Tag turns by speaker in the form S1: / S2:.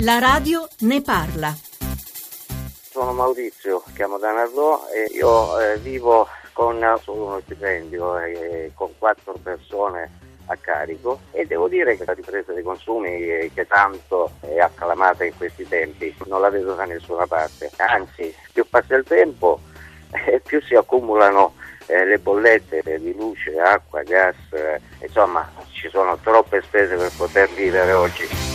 S1: La radio ne parla.
S2: Sono Maurizio, chiamo da Nardò e io eh, vivo con solo uno stipendio e con quattro persone a carico e devo dire che la ripresa dei consumi eh, che tanto è acclamata in questi tempi non la vedo da nessuna parte, anzi più passa il tempo e più si accumulano eh, le bollette eh, di luce, acqua, gas, eh, insomma ci sono troppe spese per poter vivere oggi.